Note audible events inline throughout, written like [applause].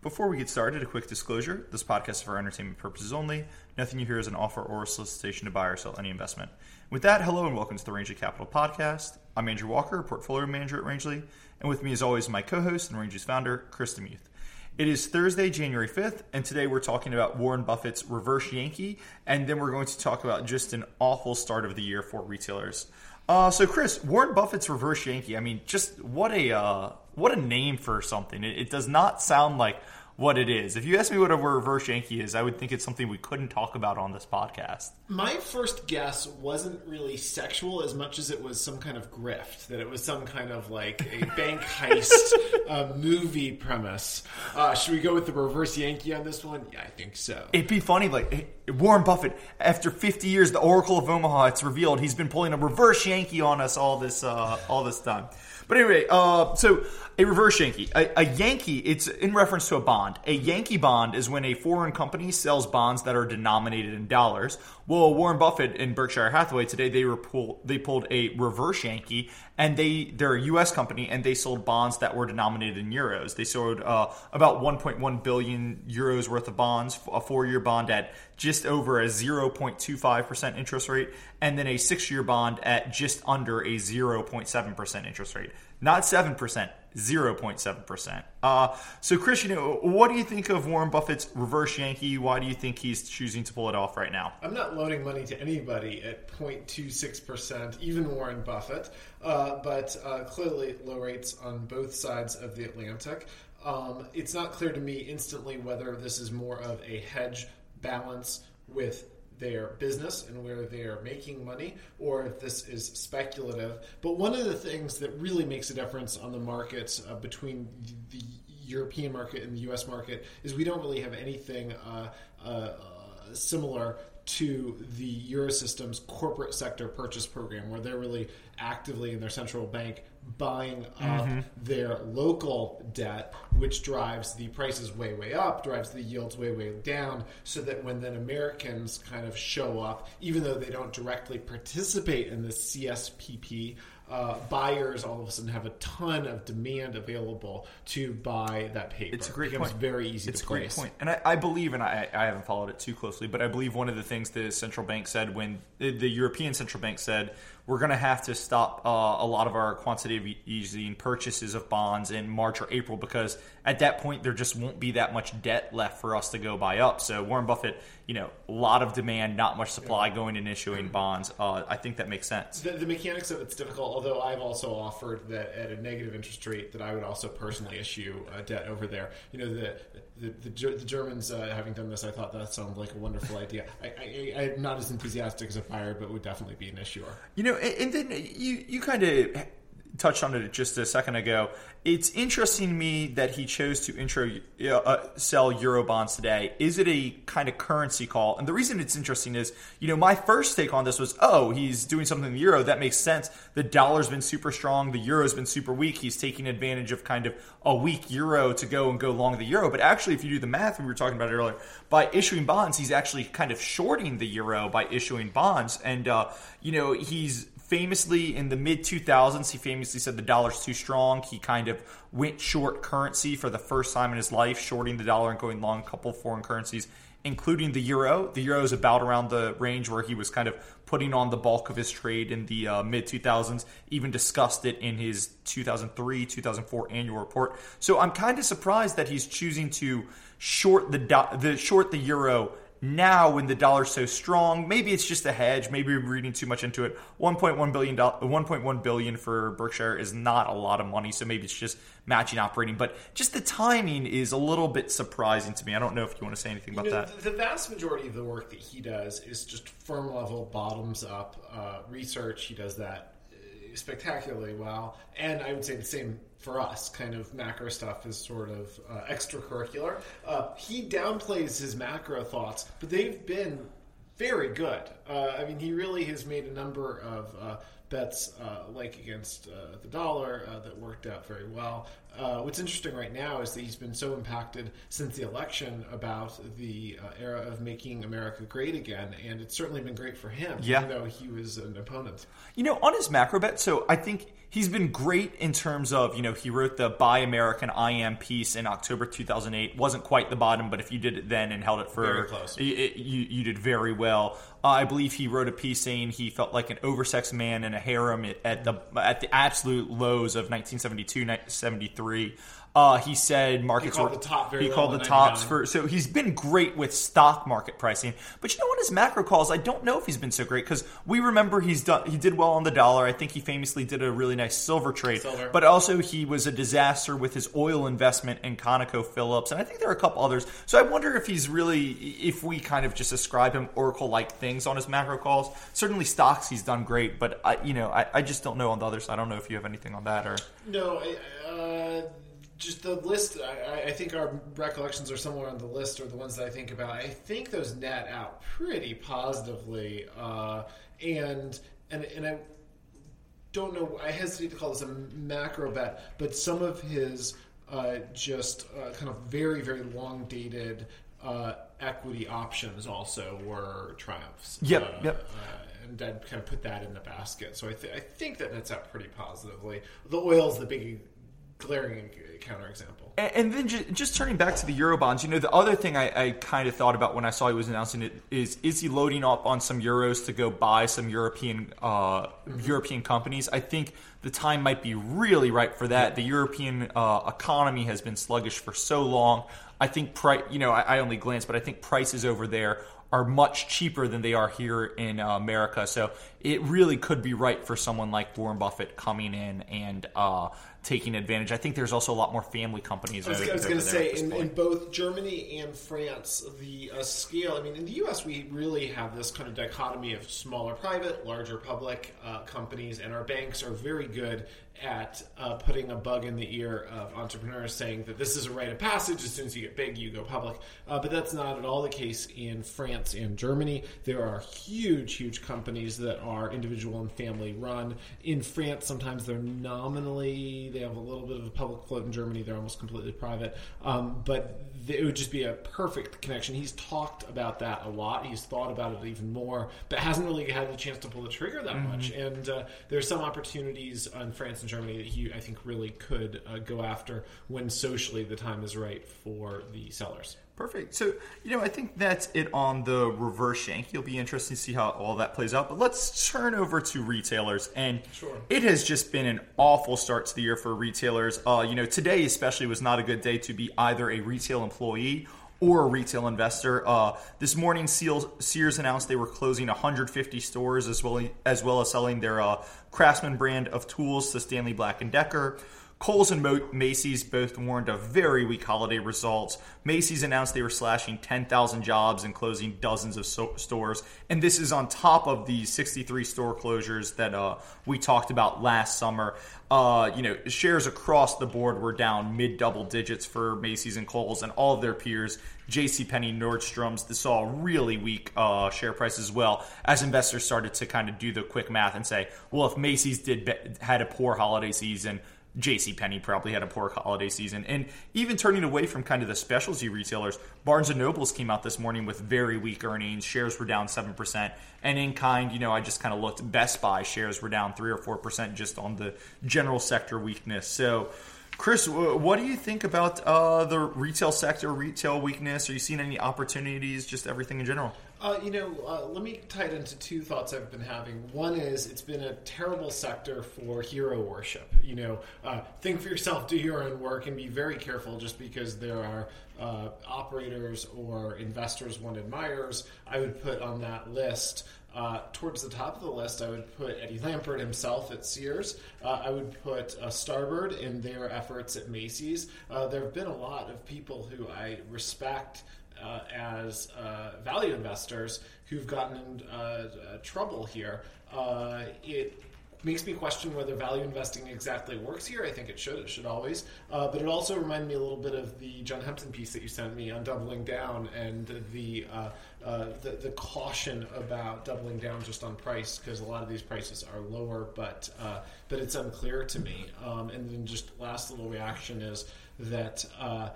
Before we get started, a quick disclosure. This podcast is for entertainment purposes only. Nothing you hear is an offer or a solicitation to buy or sell any investment. With that, hello and welcome to the Rangeley Capital Podcast. I'm Andrew Walker, portfolio manager at Rangeley, and with me as always my co-host and Rangeley's founder, Chris DeMuth. It is Thursday, January 5th, and today we're talking about Warren Buffett's reverse Yankee, and then we're going to talk about just an awful start of the year for retailers. Uh, so, Chris, Warren Buffett's reverse Yankee. I mean, just what a uh, what a name for something. It, it, does not sound like what it is. If you ask me what a reverse Yankee is, I would think it's something we couldn't talk about on this podcast. My first guess wasn't really sexual as much as it was some kind of grift, that it was some kind of like a bank heist [laughs] uh, movie premise. Uh, should we go with the reverse Yankee on this one? Yeah, I think so. It'd be funny, like Warren Buffett, after 50 years, the Oracle of Omaha, it's revealed he's been pulling a reverse Yankee on us all this uh, all this time. But anyway, uh, so a reverse Yankee. A, a, Yankee, it's in reference to a bond. A Yankee bond is when a foreign company sells bonds that are denominated in dollars. Well, Warren Buffett and Berkshire Hathaway today they pull, they pulled a reverse Yankee, and they they're a U.S. company, and they sold bonds that were denominated in euros. They sold uh, about 1.1 billion euros worth of bonds, a four year bond at just over a 0.25 percent interest rate, and then a six year bond at just under a 0.7 percent interest rate. Not seven percent, 0.7%. Uh, so, Chris, you know, what do you think of Warren Buffett's reverse Yankee? Why do you think he's choosing to pull it off right now? I'm not loaning money to anybody at 0.26%, even Warren Buffett, uh, but uh, clearly low rates on both sides of the Atlantic. Um, it's not clear to me instantly whether this is more of a hedge balance with their business and where they are making money, or if this is speculative. But one of the things that really makes a difference on the markets uh, between the European market and the U.S. market is we don't really have anything uh, uh, similar to the Eurosystem's corporate sector purchase program, where they're really actively in their central bank buying up mm-hmm. their local debt, which drives the prices way, way up, drives the yields way, way down, so that when then Americans kind of show up, even though they don't directly participate in the CSPP, uh, buyers all of a sudden have a ton of demand available to buy that paper. It's a great it point. very easy it's to a great point. And I, I believe, and I, I, haven't followed it too closely, but I believe one of the things the central bank said when the European central bank said we're going to have to stop uh, a lot of our quantitative easing purchases of bonds in March or April because at that point there just won't be that much debt left for us to go buy up. So Warren Buffett, you know, a lot of demand, not much supply going and issuing bonds. Uh, I think that makes sense. The, the, mechanics of it's difficult. Although I've also offered that at a negative interest rate that I would also personally issue uh, debt over there. You know, the the, the, the Germans uh, having done this, I thought that sounded like a wonderful idea. I, I, I'm not as enthusiastic as a buyer, but would definitely be an issuer. You know, and then you you kind of touched on it just a second ago. It's interesting to me that he chose to intro uh, sell euro bonds today. Is it a kind of currency call? And the reason it's interesting is, you know, my first take on this was, oh, he's doing something in the euro. That makes sense. The dollar's been super strong. The euro's been super weak. He's taking advantage of kind of a weak euro to go and go long the euro. But actually, if you do the math, we were talking about it earlier, by issuing bonds, he's actually kind of shorting the euro by issuing bonds. And, uh, you know, he's famously in the mid 2000s, he famously said the dollar's too strong. He kind of went short currency for the first time in his life, shorting the dollar and going long a couple foreign currencies, including the euro. The euro is about around the range where he was kind of putting on the bulk of his trade in the uh, mid 2000s, even discussed it in his 2003 2004 annual report. So I'm kind of surprised that he's choosing to short the, do- the short the euro now when the dollar's so strong maybe it's just a hedge maybe we're reading too much into it. 1.1 billion 1.1 billion for berkshire is not a lot of money so maybe it's just matching operating. But just the timing is a little bit surprising to me. I don't know if you want to say anything about you know, that. the vast majority of the work that he does is just firm level bottoms up uh, research. He does that spectacularly well. And I would say the same for us. Kind of macro stuff is sort of uh, extracurricular. Uh, he downplays his macro thoughts, but they've been very good. Uh, I mean, he really has made a number of uh, bets uh, like against uh, the dollar uh, that worked out very well. Uh, what's interesting right now is that he's been so impacted since the election about the uh, era of making America great again, and it's certainly been great for him, yeah. even though he was an opponent. You know, on his macro bet, so I think he's been great in terms of you know he wrote the Buy American I Am piece in October 2008. wasn't quite the bottom, but if you did it then and held it for Very close. y- y- you you did very well. Uh, I believe he wrote a piece saying he felt like an oversexed man in a harem at, at the at the absolute lows of 1972 73. Uh, he said markets called were the top very he called the tops for so he's been great with stock market pricing. But you know what his macro calls? I don't know if he's been so great because we remember he's done he did well on the dollar. I think he famously did a really nice silver trade. Silver. But also he was a disaster with his oil investment in ConocoPhillips, and I think there are a couple others. So I wonder if he's really if we kind of just ascribe him Oracle like things on his macro calls. Certainly stocks he's done great, but I you know I, I just don't know on the other side. I don't know if you have anything on that or No, I- uh, just the list. I, I think our recollections are somewhere on the list, or the ones that I think about. I think those net out pretty positively, uh, and and and I don't know. I hesitate to call this a macro bet, but some of his uh, just uh, kind of very very long dated uh, equity options also were triumphs. Yep, Uh, yep. uh, and I'd kind of put that in the basket. So I, th- I think that nets out pretty positively. The oil's the big glaring counterexample. And, and then just, just turning back to the Eurobonds, you know, the other thing I, I kind of thought about when I saw he was announcing it is is he loading up on some euros to go buy some European uh, European companies? I think the time might be really right for that. The European uh, economy has been sluggish for so long. I think price, you know, I, I only glance, but I think prices over there are much cheaper than they are here in uh, America. So it really could be right for someone like Warren Buffett coming in and uh, taking advantage. I think there's also a lot more family companies. I was, was going to say, in, in both Germany and France, the uh, scale. I mean, in the U.S., we really have this kind of dichotomy of smaller private, larger public uh, companies, and our banks are very good at uh, putting a bug in the ear of entrepreneurs, saying that this is a rite of passage. As soon as you get big, you go public. Uh, but that's not at all the case in France and Germany. There are huge, huge companies that are individual and family run. In France, sometimes they're nominally they have a little bit of a public float. In Germany, they're almost completely private. Um, but th- it would just be a perfect connection. He's talked about that a lot. He's thought about it even more, but hasn't really had the chance to pull the trigger that much. And uh, there's some opportunities in France and Germany that he, I think, really could uh, go after when socially the time is right for the sellers. Perfect. So, you know, I think that's it on the reverse shank. You'll be interested to see how all that plays out. But let's turn over to retailers. And Sure. it has just been an awful start to the year for retailers. Uh, you know, today especially was not a good day to be either a retail employee or a retail investor. Uh, this morning, Seals, Sears announced they were closing 150 stores as well as well as selling their uh, Craftsman brand of tools to Stanley Black and Decker. Kohl's and Macy's both warned of very weak holiday results. Macy's announced they were slashing 10,000 jobs and closing dozens of so- stores. And this is on top of the 63 store closures that uh, we talked about last summer. Uh, you know, shares across the board were down mid double digits for Macy's and Kohl's and all of their peers. JCPenney, Nordstrom's, this saw really weak uh, share price as well as investors started to kind of do the quick math and say, well, if Macy's did had a poor holiday season, J.C. Penney probably had a poor holiday season, and even turning away from kind of the specialty retailers, Barnes and Nobles came out this morning with very weak earnings. Shares were down seven percent, and in kind, you know, I just kind of looked. Best Buy shares were down three or four percent just on the general sector weakness. So. Chris, what do you think about uh, the retail sector, retail weakness? Are you seeing any opportunities, just everything in general? Uh, you know, uh, let me tie it into two thoughts I've been having. One is it's been a terrible sector for hero worship. You know, uh, think for yourself, do your own work, and be very careful just because there are uh, operators or investors one admires. I would put on that list. Uh, towards the top of the list, I would put Eddie Lampert himself at Sears. Uh, I would put uh, Starboard in their efforts at Macy's. Uh, there have been a lot of people who I respect uh, as uh, value investors who've gotten in trouble here. It makes me question whether value investing exactly works here. I think it should. It should always. Uh, but it also reminded me a little bit of the John Hempton piece that you sent me on doubling down and the uh, uh, the, the caution about doubling down just on price because a lot of these prices are lower, but uh, but it's unclear to me. Um, and then just last little reaction is that. Uh,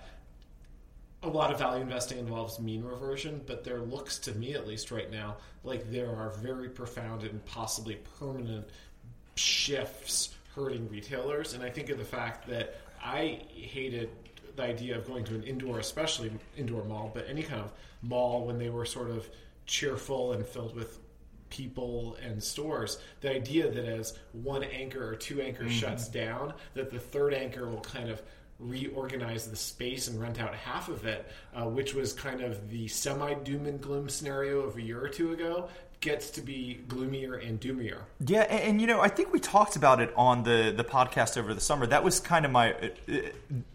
a lot of value investing involves mean reversion, but there looks to me, at least right now, like there are very profound and possibly permanent shifts hurting retailers. And I think of the fact that I hated the idea of going to an indoor, especially indoor mall, but any kind of mall when they were sort of cheerful and filled with people and stores. The idea that as one anchor or two anchors mm-hmm. shuts down, that the third anchor will kind of reorganize the space and rent out half of it, uh, which was kind of the semi doom and gloom scenario of a year or two ago gets to be gloomier and doomier. Yeah, and, and, you know, I think we talked about it on the the podcast over the summer. That was kind of my uh, uh,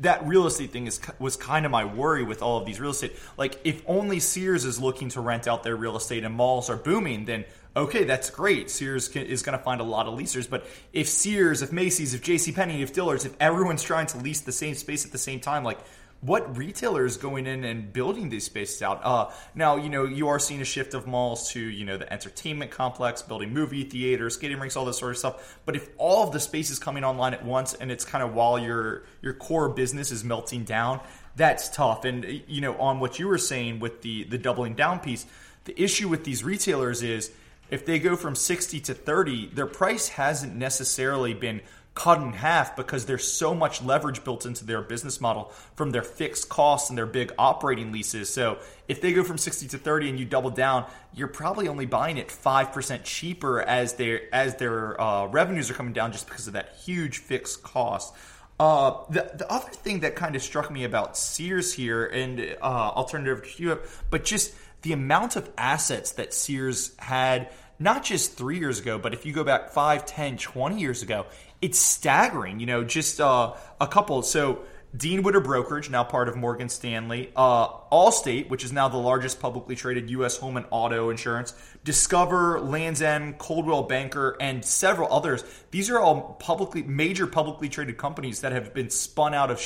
that real estate thing is was kind of my worry with all of these real estate. Like, if only Sears is looking to rent out their real estate and malls are booming, then okay, that's great. Sears can, is going to find a lot of leasers. But if Sears, if Macy's, if J.C. Penney, if Dillard's, if everyone's trying to lease the same space at the same time, like what retailers going in and building these spaces out? Uh, now, you know, you are seeing a shift of malls to, you know, the entertainment complex, building movie theaters, skating rinks, all this sort of stuff. But if all of the space is coming online at once and it's kind of while your your core business is melting down, that's tough. And you know, on what you were saying with the the doubling down piece, the issue with these retailers is if they go from 60 to 30, their price hasn't necessarily been cut in half because there's so much leverage built into their business model from their fixed costs and their big operating leases. So if they go from 60 to 30 and you double down, you're probably only buying it 5% cheaper as their as their uh, revenues are coming down just because of that huge fixed cost. Uh, the, the other thing that kind of struck me about Sears here, and uh, I'll turn it over to you, but just the amount of assets that Sears had not just three years ago, but if you go back 5, 10, 20 years ago, it's staggering. You know, just uh, a couple. So Dean Witter Brokerage, now part of Morgan Stanley, uh, Allstate, which is now the largest publicly traded U.S. home and auto insurance, Discover, Lands End, Coldwell Banker, and several others. These are all publicly major publicly traded companies that have been spun out of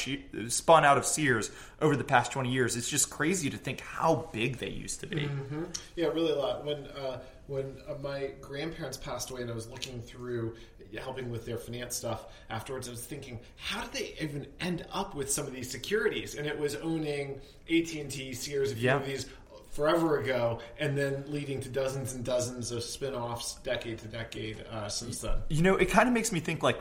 spun out of Sears over the past twenty years. It's just crazy to think how big they used to be. Mm-hmm. Yeah, really a lot. When uh, when uh, my grandparents passed away, and I was looking through helping with their finance stuff afterwards, I was thinking, how did they even end up with some of these securities? And it was owning AT and T, Sears, a few yeah. of these forever ago, and then leading to dozens and dozens of spin-offs, decade to decade uh, since then. You know, it kind of makes me think like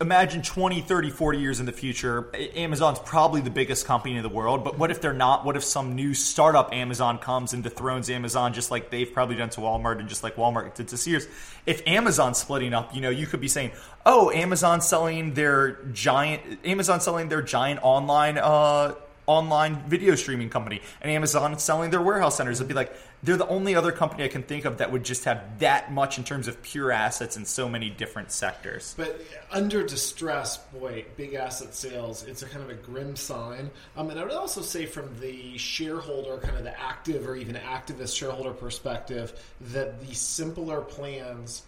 imagine 20 30 40 years in the future amazon's probably the biggest company in the world but what if they're not? What if some new startup amazon comes and dethrones amazon just like they've probably done to walmart and just like walmart did to sears? If amazon's splitting up you know you could be saying oh amazon selling their giant amazon selling their giant online uh online video streaming company and amazon selling their warehouse centers it'd be like they're the only other company I can think of that would just have that much in terms of pure assets in so many different sectors. But under distress, boy, big asset sales, it's a kind of a grim sign. Um, and I would also say, from the shareholder, kind of the active or even activist shareholder perspective, that the simpler plans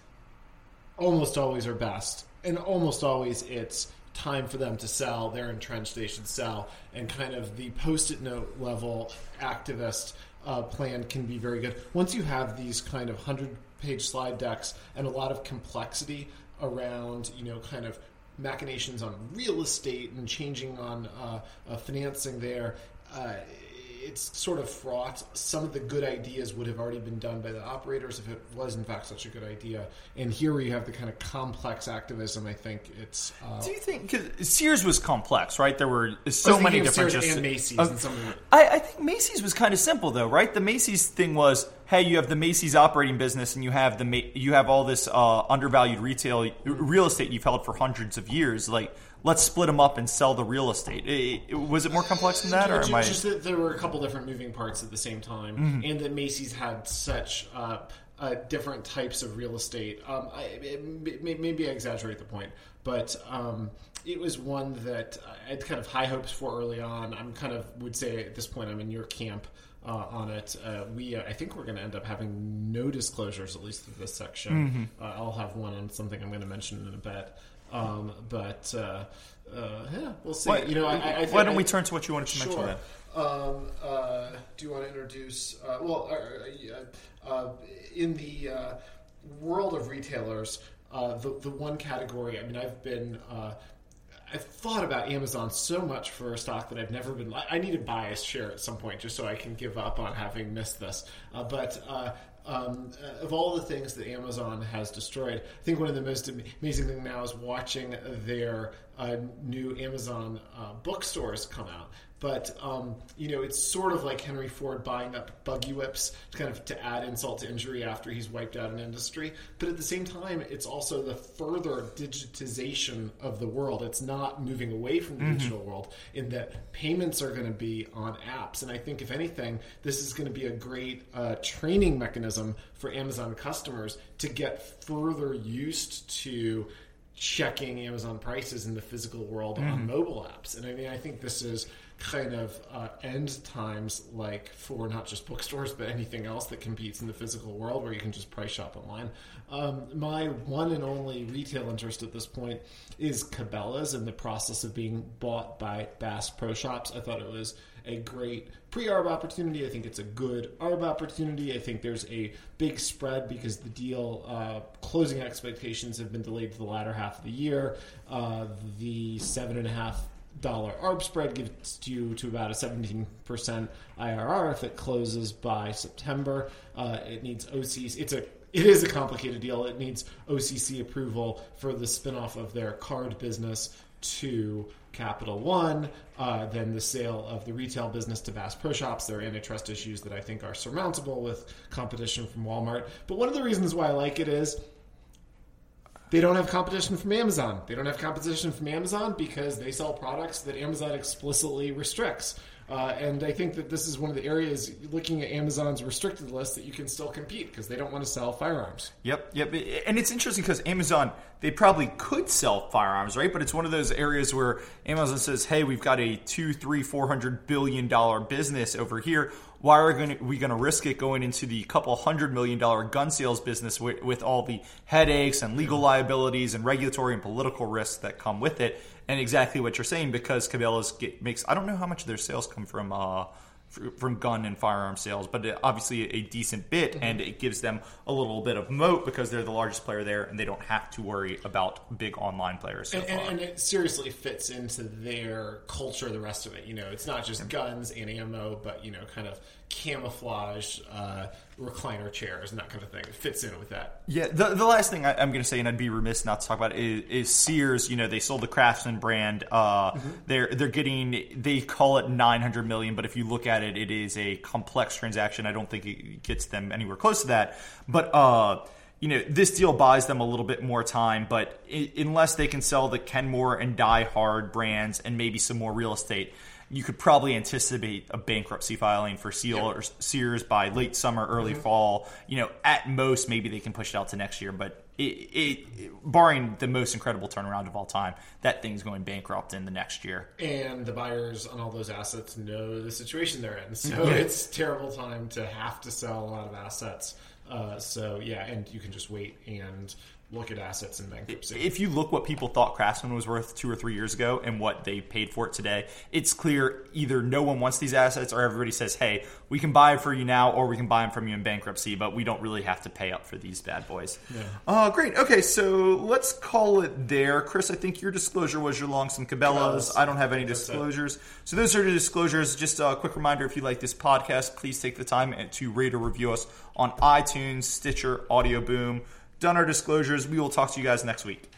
almost always are best. And almost always it's time for them to sell, they're entrenched, they should sell. And kind of the post it note level activist uh, plan can be very good. Once you have these kind of hundred page slide decks and a lot of complexity around, you know, kind of machinations on real estate and changing on uh, uh, financing there, uh, it's sort of fraught. Some of the good ideas would have already been done by the operators if it was in fact such a good idea. And here we have the kind of complex activism. I think it's. Uh, Do you think because Sears was complex, right? There were so many different. Sears just, and Macy's uh, and some of I, I think Macy's was kind of simple though, right? The Macy's thing was, hey, you have the Macy's operating business, and you have the you have all this uh, undervalued retail real estate you've held for hundreds of years, like let's split them up and sell the real estate. It, it, was it more complex than that, or just, am I... just that there were a couple different moving parts at the same time, mm-hmm. and that Macy's had such uh, uh, different types of real estate. Um, I, it, maybe I exaggerate the point, but um, it was one that I had kind of high hopes for early on. I'm kind of would say at this point I'm in your camp. Uh, on it. Uh, we, uh, I think, we're going to end up having no disclosures, at least in this section. Mm-hmm. Uh, I'll have one on something I'm going to mention in a bit. Um, but uh, uh, yeah, we'll see. Why, you know, I, I why don't we turn to what you wanted to sure. mention? Then? Um, uh, do you want to introduce? Uh, well, uh, uh, in the world of retailers, the the one category. I mean, I've been. I've thought about Amazon so much for a stock that I've never been. I need to buy a share at some point just so I can give up on having missed this. but um, uh, of all the things that Amazon has destroyed, I think one of the most amazing things now is watching their uh, new Amazon uh, bookstores come out. But um, you know, it's sort of like Henry Ford buying up buggy whips, kind of to add insult to injury after he's wiped out an industry. But at the same time, it's also the further digitization of the world. It's not moving away from the mm-hmm. digital world in that payments are going to be on apps. And I think, if anything, this is going to be a great uh, training mechanism for Amazon customers to get further used to checking Amazon prices in the physical world mm-hmm. on mobile apps. And I mean, I think this is kind of uh, end times like for not just bookstores but anything else that competes in the physical world where you can just price shop online. Um, my one and only retail interest at this point is cabela's in the process of being bought by bass pro shops. I thought it was a great pre-arb opportunity. I think it's a good arb opportunity. I think there's a big spread because the deal uh, closing expectations have been delayed to the latter half of the year. Uh, the seven and a half dollar ARB spread gives you to about a 17% IRR if it closes by September. Uh, it needs OCC. It's a it is a complicated deal. It needs OCC approval for the spinoff of their card business to Capital One, uh, then the sale of the retail business to Bass Pro Shops. There are antitrust issues that I think are surmountable with competition from Walmart. But one of the reasons why I like it is they don't have competition from Amazon. They don't have competition from Amazon because they sell products that Amazon explicitly restricts. Uh, and I think that this is one of the areas looking at Amazon's restricted list that you can still compete because they don't want to sell firearms. Yep, yep. And it's interesting because Amazon, they probably could sell firearms, right? But it's one of those areas where Amazon says, hey, we've got a two, three, four hundred billion dollar business over here. Why are we going to risk it going into the couple hundred million dollar gun sales business with, with all the headaches and legal liabilities and regulatory and political risks that come with it? and exactly what you're saying because Cabela's get, makes I don't know how much of their sales come from uh, from gun and firearm sales, but obviously a decent bit, mm-hmm. and it gives them a little bit of moat because they're the largest player there, and they don't have to worry about big online players. So and, and, and, it seriously fits into their culture. The rest of it, you know, it's not just guns and ammo, but you know, kind of camouflage uh, recliner chairs and that kind of thing. It fits in with that. Yeah, the, the last thing I, am going to say, and I'd be remiss not to talk about, is, is Sears. You know, they sold the Craftsman brand. Uh, mm-hmm. They're they're getting they call it 900 million, but if you look at it, it is a complex transaction. I don't think it gets them anywhere close to that. But uh, you know, this deal buys them a little bit more time, but unless they can sell the Kenmore and Die Hard brands and maybe some more real estate, you could probably anticipate a bankruptcy filing for Seal yep. or Sears by late summer, early mm-hmm. fall. You know, at most, maybe they can push it out to next year, but it, it, it, barring the most incredible turnaround of all time, that thing's going bankrupt in the next year. And the buyers on all those assets know the situation they're in, so [laughs] it's terrible time to have to sell a lot of assets. Uh, so yeah, and you can just wait and look at assets in bankruptcy. If you look what people thought Craftsman was worth two or three years ago and what they paid for it today, it's clear either no one wants these assets or everybody says, "Hey, we can buy it for you now, or we can buy them from you in bankruptcy, but we don't really have to pay up for these bad boys." Yeah. Uh, great. Okay, so let's call it there, Chris. I think your disclosure was your Longsome Cabela's. I don't have any disclosures, so those are the disclosures. Just a quick reminder: if you like this podcast, please take the time to rate or review us on iTunes, Stitcher, Audio Boom done our disclosures. We will talk to you guys next week.